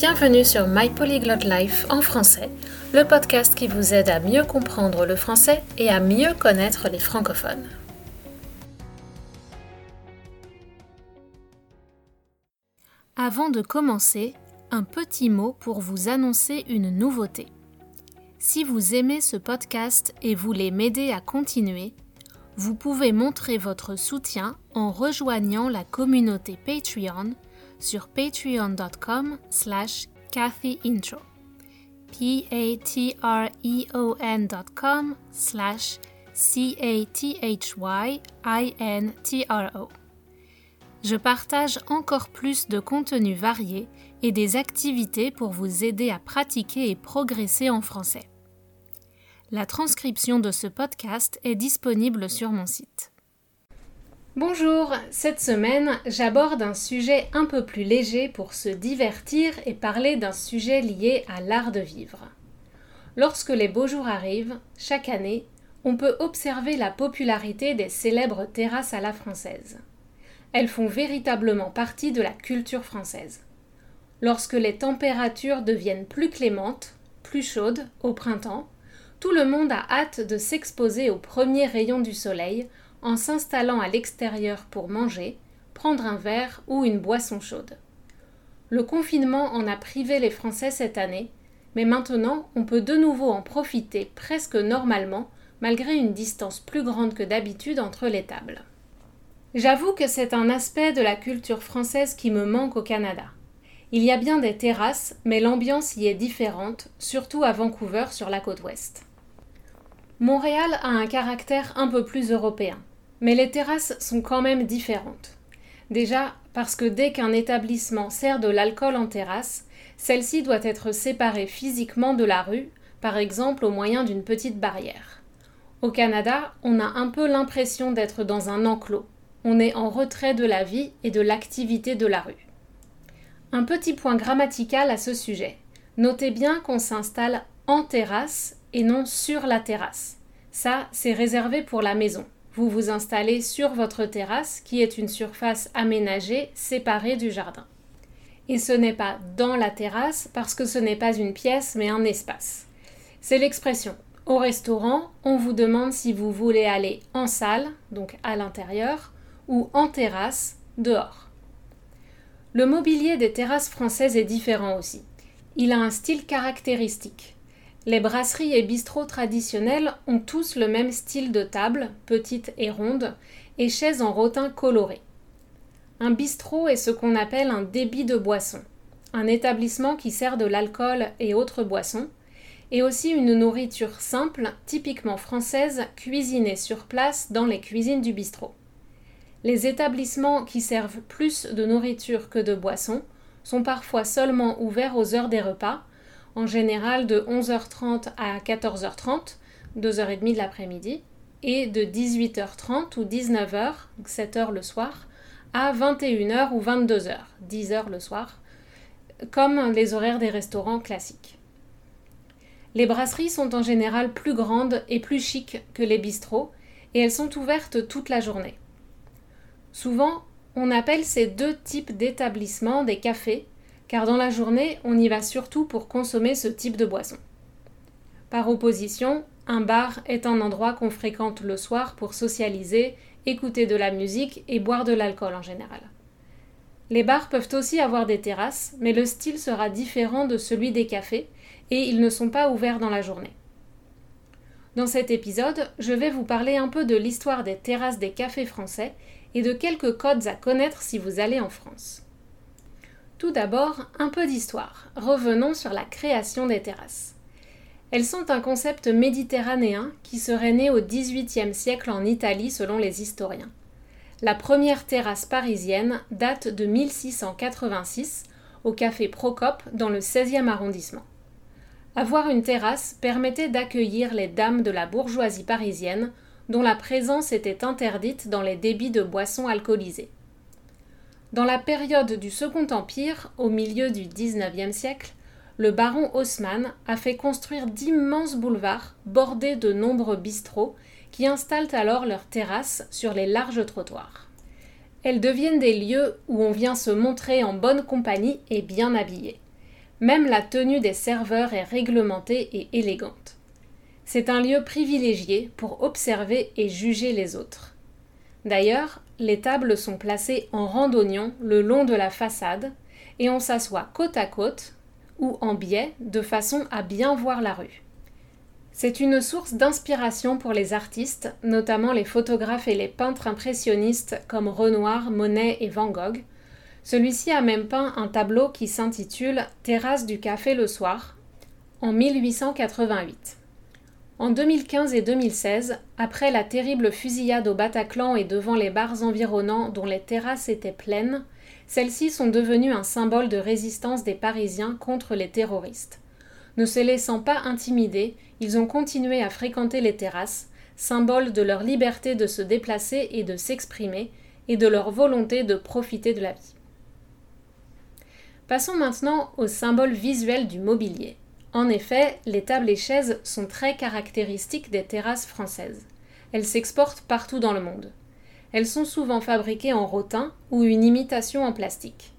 Bienvenue sur My Polyglot Life en français, le podcast qui vous aide à mieux comprendre le français et à mieux connaître les francophones. Avant de commencer, un petit mot pour vous annoncer une nouveauté. Si vous aimez ce podcast et voulez m'aider à continuer, vous pouvez montrer votre soutien en rejoignant la communauté Patreon sur patreon.com slash cathyintro. p-a-t-r-e-o-n.com slash c-a-t-h-y-i-n-t-r-o. Je partage encore plus de contenus variés et des activités pour vous aider à pratiquer et progresser en français. La transcription de ce podcast est disponible sur mon site. Bonjour, cette semaine j'aborde un sujet un peu plus léger pour se divertir et parler d'un sujet lié à l'art de vivre. Lorsque les beaux jours arrivent, chaque année, on peut observer la popularité des célèbres terrasses à la française. Elles font véritablement partie de la culture française. Lorsque les températures deviennent plus clémentes, plus chaudes, au printemps, tout le monde a hâte de s'exposer aux premiers rayons du soleil en s'installant à l'extérieur pour manger, prendre un verre ou une boisson chaude. Le confinement en a privé les Français cette année, mais maintenant on peut de nouveau en profiter presque normalement malgré une distance plus grande que d'habitude entre les tables. J'avoue que c'est un aspect de la culture française qui me manque au Canada. Il y a bien des terrasses, mais l'ambiance y est différente, surtout à Vancouver sur la côte ouest. Montréal a un caractère un peu plus européen, mais les terrasses sont quand même différentes. Déjà parce que dès qu'un établissement sert de l'alcool en terrasse, celle-ci doit être séparée physiquement de la rue, par exemple au moyen d'une petite barrière. Au Canada, on a un peu l'impression d'être dans un enclos. On est en retrait de la vie et de l'activité de la rue. Un petit point grammatical à ce sujet. Notez bien qu'on s'installe en terrasse et non sur la terrasse. Ça, c'est réservé pour la maison. Vous vous installez sur votre terrasse qui est une surface aménagée séparée du jardin. Et ce n'est pas dans la terrasse parce que ce n'est pas une pièce mais un espace. C'est l'expression. Au restaurant, on vous demande si vous voulez aller en salle, donc à l'intérieur, ou en terrasse, dehors. Le mobilier des terrasses françaises est différent aussi. Il a un style caractéristique. Les brasseries et bistrots traditionnels ont tous le même style de table, petite et ronde, et chaises en rotin coloré. Un bistrot est ce qu'on appelle un débit de boisson, un établissement qui sert de l'alcool et autres boissons, et aussi une nourriture simple, typiquement française, cuisinée sur place dans les cuisines du bistrot. Les établissements qui servent plus de nourriture que de boissons sont parfois seulement ouverts aux heures des repas, en général de 11h30 à 14h30, 2h30 de l'après-midi, et de 18h30 ou 19h, 7h le soir, à 21h ou 22h, 10h le soir, comme les horaires des restaurants classiques. Les brasseries sont en général plus grandes et plus chics que les bistrots, et elles sont ouvertes toute la journée. Souvent, on appelle ces deux types d'établissements des cafés, car dans la journée, on y va surtout pour consommer ce type de boisson. Par opposition, un bar est un endroit qu'on fréquente le soir pour socialiser, écouter de la musique et boire de l'alcool en général. Les bars peuvent aussi avoir des terrasses, mais le style sera différent de celui des cafés et ils ne sont pas ouverts dans la journée. Dans cet épisode, je vais vous parler un peu de l'histoire des terrasses des cafés français et de quelques codes à connaître si vous allez en France. Tout d'abord, un peu d'histoire. Revenons sur la création des terrasses. Elles sont un concept méditerranéen qui serait né au XVIIIe siècle en Italie selon les historiens. La première terrasse parisienne date de 1686 au café Procope dans le 16e arrondissement. Avoir une terrasse permettait d'accueillir les dames de la bourgeoisie parisienne dont la présence était interdite dans les débits de boissons alcoolisées. Dans la période du Second Empire, au milieu du XIXe siècle, le baron Haussmann a fait construire d'immenses boulevards bordés de nombreux bistrots qui installent alors leurs terrasses sur les larges trottoirs. Elles deviennent des lieux où on vient se montrer en bonne compagnie et bien habillé. Même la tenue des serveurs est réglementée et élégante. C'est un lieu privilégié pour observer et juger les autres. D'ailleurs, les tables sont placées en randonnion le long de la façade et on s'assoit côte à côte ou en biais de façon à bien voir la rue. C'est une source d'inspiration pour les artistes, notamment les photographes et les peintres impressionnistes comme Renoir, Monet et Van Gogh. Celui-ci a même peint un tableau qui s'intitule Terrasse du café le soir en 1888. En 2015 et 2016, après la terrible fusillade au Bataclan et devant les bars environnants dont les terrasses étaient pleines, celles-ci sont devenues un symbole de résistance des Parisiens contre les terroristes. Ne se laissant pas intimider, ils ont continué à fréquenter les terrasses, symbole de leur liberté de se déplacer et de s'exprimer, et de leur volonté de profiter de la vie. Passons maintenant au symbole visuel du mobilier. En effet, les tables et chaises sont très caractéristiques des terrasses françaises. Elles s'exportent partout dans le monde. Elles sont souvent fabriquées en rotin ou une imitation en plastique.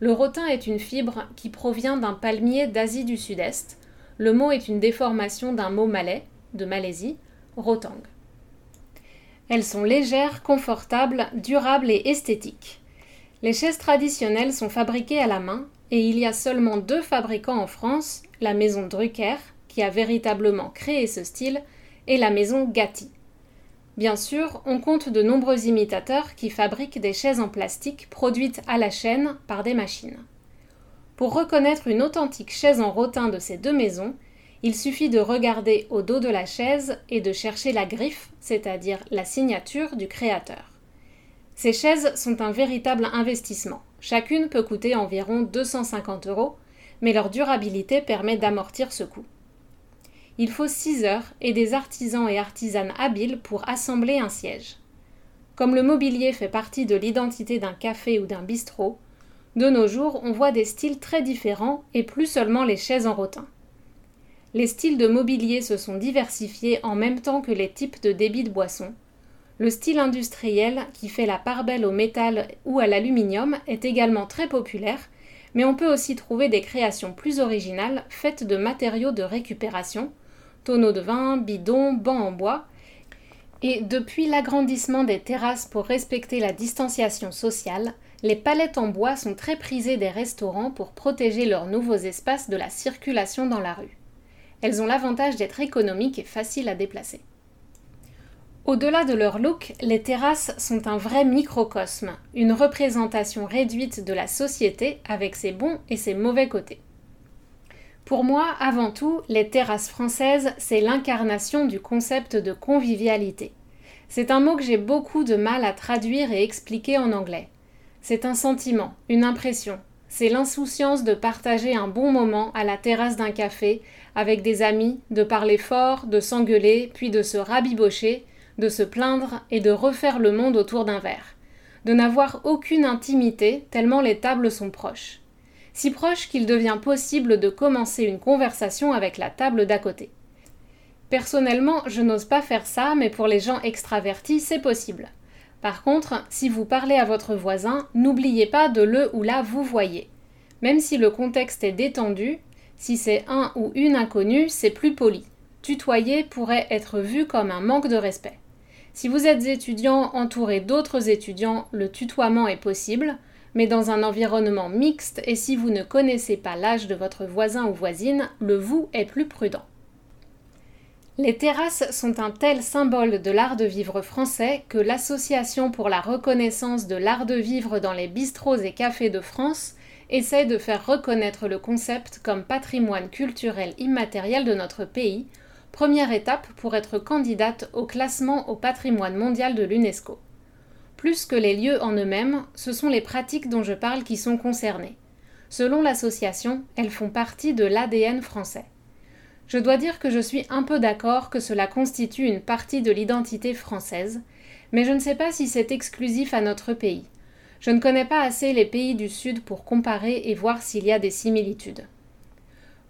Le rotin est une fibre qui provient d'un palmier d'Asie du Sud-Est. Le mot est une déformation d'un mot malais, de Malaisie, rotang. Elles sont légères, confortables, durables et esthétiques. Les chaises traditionnelles sont fabriquées à la main et il y a seulement deux fabricants en France, la maison Drucker, qui a véritablement créé ce style, et la maison Gatti. Bien sûr, on compte de nombreux imitateurs qui fabriquent des chaises en plastique produites à la chaîne par des machines. Pour reconnaître une authentique chaise en rotin de ces deux maisons, il suffit de regarder au dos de la chaise et de chercher la griffe, c'est-à-dire la signature du créateur. Ces chaises sont un véritable investissement. Chacune peut coûter environ 250 euros, mais leur durabilité permet d'amortir ce coût. Il faut 6 heures et des artisans et artisanes habiles pour assembler un siège. Comme le mobilier fait partie de l'identité d'un café ou d'un bistrot, de nos jours on voit des styles très différents et plus seulement les chaises en rotin. Les styles de mobilier se sont diversifiés en même temps que les types de débit de boissons, le style industriel, qui fait la part belle au métal ou à l'aluminium, est également très populaire, mais on peut aussi trouver des créations plus originales faites de matériaux de récupération, tonneaux de vin, bidons, bancs en bois. Et depuis l'agrandissement des terrasses pour respecter la distanciation sociale, les palettes en bois sont très prisées des restaurants pour protéger leurs nouveaux espaces de la circulation dans la rue. Elles ont l'avantage d'être économiques et faciles à déplacer. Au-delà de leur look, les terrasses sont un vrai microcosme, une représentation réduite de la société avec ses bons et ses mauvais côtés. Pour moi, avant tout, les terrasses françaises, c'est l'incarnation du concept de convivialité. C'est un mot que j'ai beaucoup de mal à traduire et expliquer en anglais. C'est un sentiment, une impression. C'est l'insouciance de partager un bon moment à la terrasse d'un café avec des amis, de parler fort, de s'engueuler, puis de se rabibocher, de se plaindre et de refaire le monde autour d'un verre, de n'avoir aucune intimité tellement les tables sont proches, si proches qu'il devient possible de commencer une conversation avec la table d'à côté. Personnellement, je n'ose pas faire ça, mais pour les gens extravertis, c'est possible. Par contre, si vous parlez à votre voisin, n'oubliez pas de le ou la vous voyez. Même si le contexte est détendu, si c'est un ou une inconnue, c'est plus poli. Tutoyer pourrait être vu comme un manque de respect. Si vous êtes étudiant entouré d'autres étudiants, le tutoiement est possible, mais dans un environnement mixte et si vous ne connaissez pas l'âge de votre voisin ou voisine, le vous est plus prudent. Les terrasses sont un tel symbole de l'art de vivre français que l'Association pour la reconnaissance de l'art de vivre dans les bistrots et cafés de France essaie de faire reconnaître le concept comme patrimoine culturel immatériel de notre pays première étape pour être candidate au classement au patrimoine mondial de l'UNESCO. Plus que les lieux en eux-mêmes, ce sont les pratiques dont je parle qui sont concernées. Selon l'association, elles font partie de l'ADN français. Je dois dire que je suis un peu d'accord que cela constitue une partie de l'identité française, mais je ne sais pas si c'est exclusif à notre pays. Je ne connais pas assez les pays du Sud pour comparer et voir s'il y a des similitudes.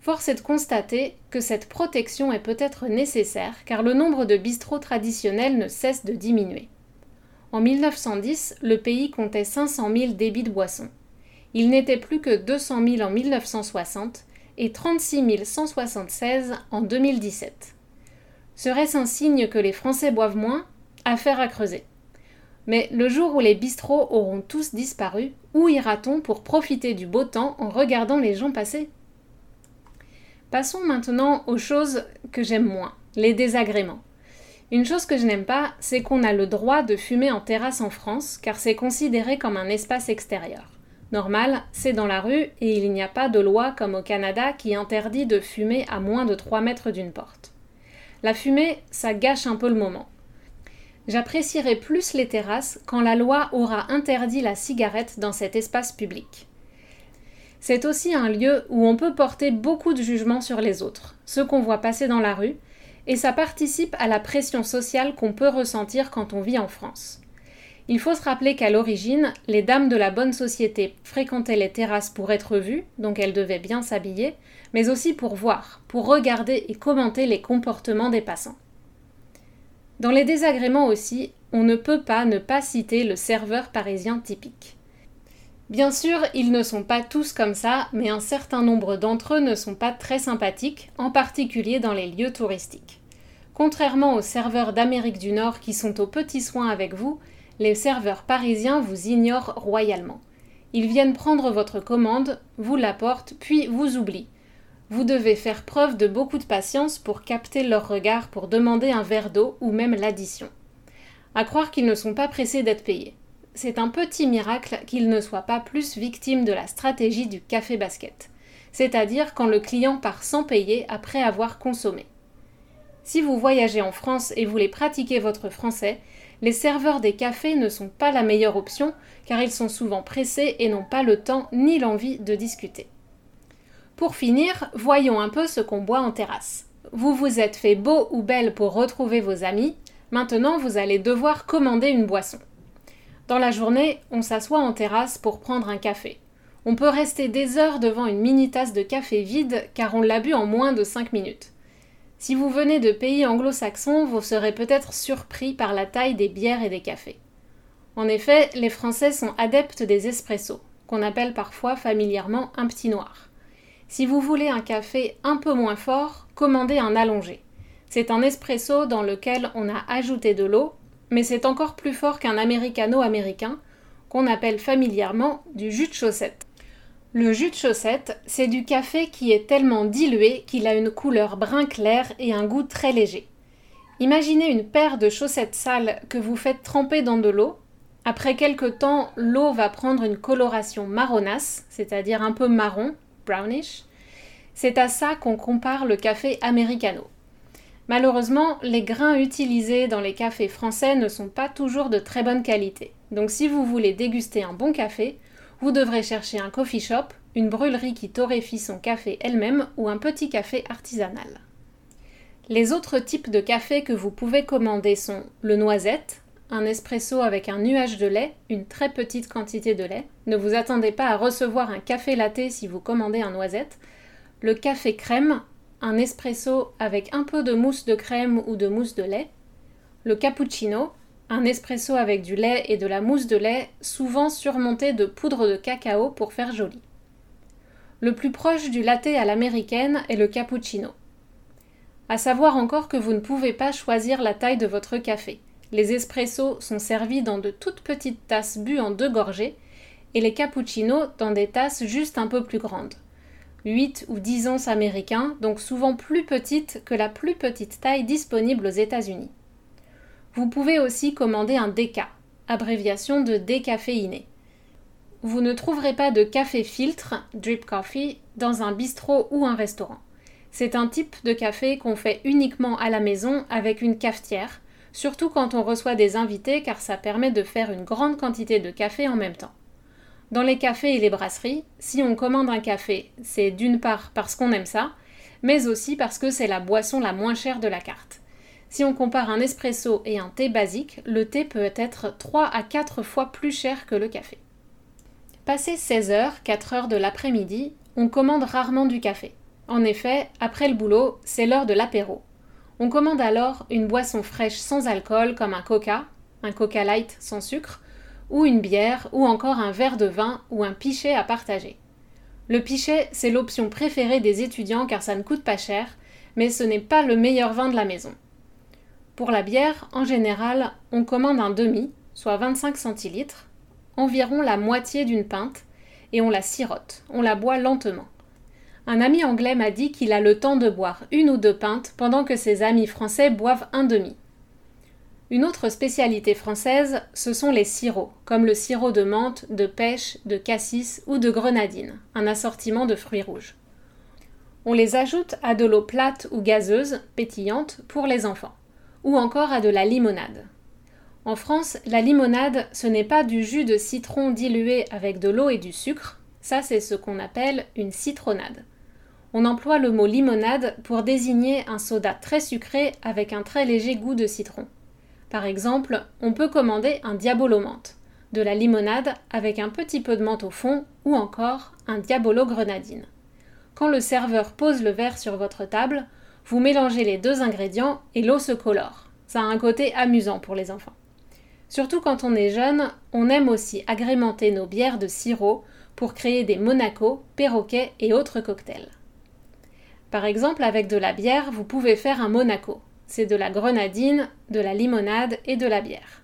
Force est de constater que cette protection est peut-être nécessaire car le nombre de bistrots traditionnels ne cesse de diminuer. En 1910, le pays comptait 500 000 débits de boissons. Il n'était plus que 200 000 en 1960 et 36 176 en 2017. Serait-ce un signe que les Français boivent moins? Affaire à creuser. Mais le jour où les bistrots auront tous disparu, où ira-t-on pour profiter du beau temps en regardant les gens passer? Passons maintenant aux choses que j'aime moins, les désagréments. Une chose que je n'aime pas, c'est qu'on a le droit de fumer en terrasse en France, car c'est considéré comme un espace extérieur. Normal, c'est dans la rue et il n'y a pas de loi comme au Canada qui interdit de fumer à moins de 3 mètres d'une porte. La fumée, ça gâche un peu le moment. J'apprécierai plus les terrasses quand la loi aura interdit la cigarette dans cet espace public. C'est aussi un lieu où on peut porter beaucoup de jugements sur les autres, ceux qu'on voit passer dans la rue, et ça participe à la pression sociale qu'on peut ressentir quand on vit en France. Il faut se rappeler qu'à l'origine, les dames de la bonne société fréquentaient les terrasses pour être vues, donc elles devaient bien s'habiller, mais aussi pour voir, pour regarder et commenter les comportements des passants. Dans les désagréments aussi, on ne peut pas ne pas citer le serveur parisien typique. Bien sûr, ils ne sont pas tous comme ça, mais un certain nombre d'entre eux ne sont pas très sympathiques, en particulier dans les lieux touristiques. Contrairement aux serveurs d'Amérique du Nord qui sont aux petits soins avec vous, les serveurs parisiens vous ignorent royalement. Ils viennent prendre votre commande, vous l'apportent, puis vous oublient. Vous devez faire preuve de beaucoup de patience pour capter leur regard pour demander un verre d'eau ou même l'addition. À croire qu'ils ne sont pas pressés d'être payés. C'est un petit miracle qu'ils ne soient pas plus victimes de la stratégie du café basket, c'est-à-dire quand le client part sans payer après avoir consommé. Si vous voyagez en France et voulez pratiquer votre français, les serveurs des cafés ne sont pas la meilleure option car ils sont souvent pressés et n'ont pas le temps ni l'envie de discuter. Pour finir, voyons un peu ce qu'on boit en terrasse. Vous vous êtes fait beau ou belle pour retrouver vos amis, maintenant vous allez devoir commander une boisson. Dans la journée, on s'assoit en terrasse pour prendre un café. On peut rester des heures devant une mini tasse de café vide car on l'a bu en moins de 5 minutes. Si vous venez de pays anglo-saxons, vous serez peut-être surpris par la taille des bières et des cafés. En effet, les Français sont adeptes des espressos, qu'on appelle parfois familièrement un petit noir. Si vous voulez un café un peu moins fort, commandez un allongé. C'est un espresso dans lequel on a ajouté de l'eau, mais c'est encore plus fort qu'un americano américain, qu'on appelle familièrement du jus de chaussette. Le jus de chaussette, c'est du café qui est tellement dilué qu'il a une couleur brun clair et un goût très léger. Imaginez une paire de chaussettes sales que vous faites tremper dans de l'eau. Après quelque temps, l'eau va prendre une coloration marronasse, c'est-à-dire un peu marron, brownish. C'est à ça qu'on compare le café americano. Malheureusement, les grains utilisés dans les cafés français ne sont pas toujours de très bonne qualité. Donc si vous voulez déguster un bon café, vous devrez chercher un coffee shop, une brûlerie qui torréfie son café elle-même ou un petit café artisanal. Les autres types de café que vous pouvez commander sont le noisette, un espresso avec un nuage de lait, une très petite quantité de lait. Ne vous attendez pas à recevoir un café latte si vous commandez un noisette. Le café crème, un espresso avec un peu de mousse de crème ou de mousse de lait. Le cappuccino, un espresso avec du lait et de la mousse de lait, souvent surmonté de poudre de cacao pour faire joli. Le plus proche du latte à l'américaine est le cappuccino. À savoir encore que vous ne pouvez pas choisir la taille de votre café. Les espressos sont servis dans de toutes petites tasses bues en deux gorgées et les cappuccinos dans des tasses juste un peu plus grandes. 8 ou 10 onces américains, donc souvent plus petites que la plus petite taille disponible aux États-Unis. Vous pouvez aussi commander un déca, abréviation de décaféiné. Vous ne trouverez pas de café filtre, drip coffee, dans un bistrot ou un restaurant. C'est un type de café qu'on fait uniquement à la maison avec une cafetière, surtout quand on reçoit des invités car ça permet de faire une grande quantité de café en même temps. Dans les cafés et les brasseries, si on commande un café, c'est d'une part parce qu'on aime ça, mais aussi parce que c'est la boisson la moins chère de la carte. Si on compare un espresso et un thé basique, le thé peut être 3 à 4 fois plus cher que le café. Passé 16 heures, 4 heures de l'après-midi, on commande rarement du café. En effet, après le boulot, c'est l'heure de l'apéro. On commande alors une boisson fraîche sans alcool comme un coca, un coca light sans sucre, ou une bière, ou encore un verre de vin ou un pichet à partager. Le pichet, c'est l'option préférée des étudiants car ça ne coûte pas cher, mais ce n'est pas le meilleur vin de la maison. Pour la bière, en général, on commande un demi, soit 25 centilitres, environ la moitié d'une pinte, et on la sirote, on la boit lentement. Un ami anglais m'a dit qu'il a le temps de boire une ou deux pintes pendant que ses amis français boivent un demi. Une autre spécialité française, ce sont les sirops, comme le sirop de menthe, de pêche, de cassis ou de grenadine, un assortiment de fruits rouges. On les ajoute à de l'eau plate ou gazeuse, pétillante, pour les enfants, ou encore à de la limonade. En France, la limonade, ce n'est pas du jus de citron dilué avec de l'eau et du sucre, ça c'est ce qu'on appelle une citronnade. On emploie le mot limonade pour désigner un soda très sucré avec un très léger goût de citron. Par exemple, on peut commander un diabolo menthe, de la limonade avec un petit peu de menthe au fond ou encore un diabolo grenadine. Quand le serveur pose le verre sur votre table, vous mélangez les deux ingrédients et l'eau se colore. Ça a un côté amusant pour les enfants. Surtout quand on est jeune, on aime aussi agrémenter nos bières de sirop pour créer des Monaco, perroquets et autres cocktails. Par exemple, avec de la bière, vous pouvez faire un Monaco. C'est de la grenadine, de la limonade et de la bière.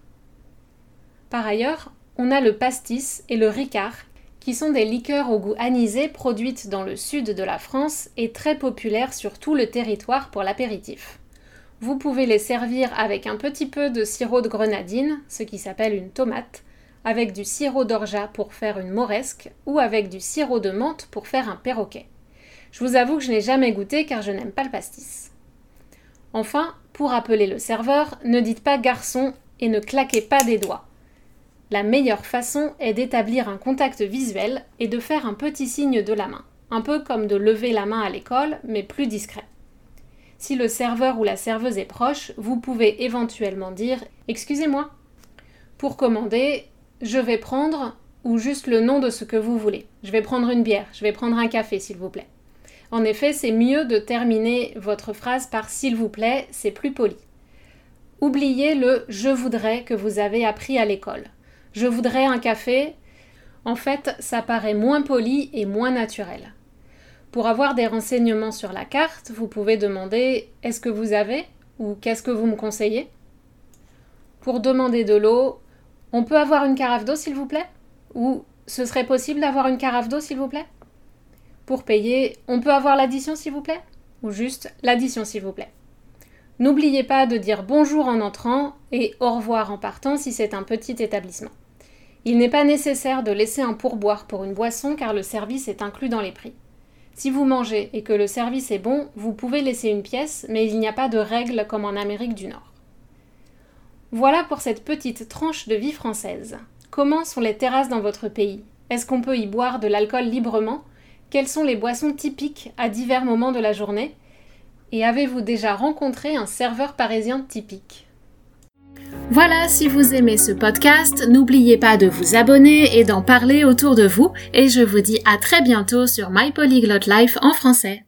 Par ailleurs, on a le pastis et le ricard, qui sont des liqueurs au goût anisé produites dans le sud de la France et très populaires sur tout le territoire pour l'apéritif. Vous pouvez les servir avec un petit peu de sirop de grenadine, ce qui s'appelle une tomate, avec du sirop d'orgeat pour faire une moresque ou avec du sirop de menthe pour faire un perroquet. Je vous avoue que je n'ai jamais goûté car je n'aime pas le pastis. Enfin, pour appeler le serveur, ne dites pas garçon et ne claquez pas des doigts. La meilleure façon est d'établir un contact visuel et de faire un petit signe de la main, un peu comme de lever la main à l'école, mais plus discret. Si le serveur ou la serveuse est proche, vous pouvez éventuellement dire Excusez-moi. Pour commander, je vais prendre ou juste le nom de ce que vous voulez. Je vais prendre une bière, je vais prendre un café, s'il vous plaît. En effet, c'est mieux de terminer votre phrase par s'il vous plaît, c'est plus poli. Oubliez le je voudrais que vous avez appris à l'école. Je voudrais un café. En fait, ça paraît moins poli et moins naturel. Pour avoir des renseignements sur la carte, vous pouvez demander est-ce que vous avez? ou qu'est-ce que vous me conseillez? Pour demander de l'eau, on peut avoir une carafe d'eau s'il vous plaît? Ou ce serait possible d'avoir une carafe d'eau s'il vous plaît? Pour payer, on peut avoir l'addition s'il vous plaît? Ou juste l'addition s'il vous plaît? N'oubliez pas de dire bonjour en entrant et au revoir en partant si c'est un petit établissement. Il n'est pas nécessaire de laisser un pourboire pour une boisson car le service est inclus dans les prix. Si vous mangez et que le service est bon, vous pouvez laisser une pièce, mais il n'y a pas de règle comme en Amérique du Nord. Voilà pour cette petite tranche de vie française. Comment sont les terrasses dans votre pays? Est-ce qu'on peut y boire de l'alcool librement? Quelles sont les boissons typiques à divers moments de la journée? Et avez-vous déjà rencontré un serveur parisien typique? Voilà, si vous aimez ce podcast, n'oubliez pas de vous abonner et d'en parler autour de vous. Et je vous dis à très bientôt sur My Polyglot Life en français.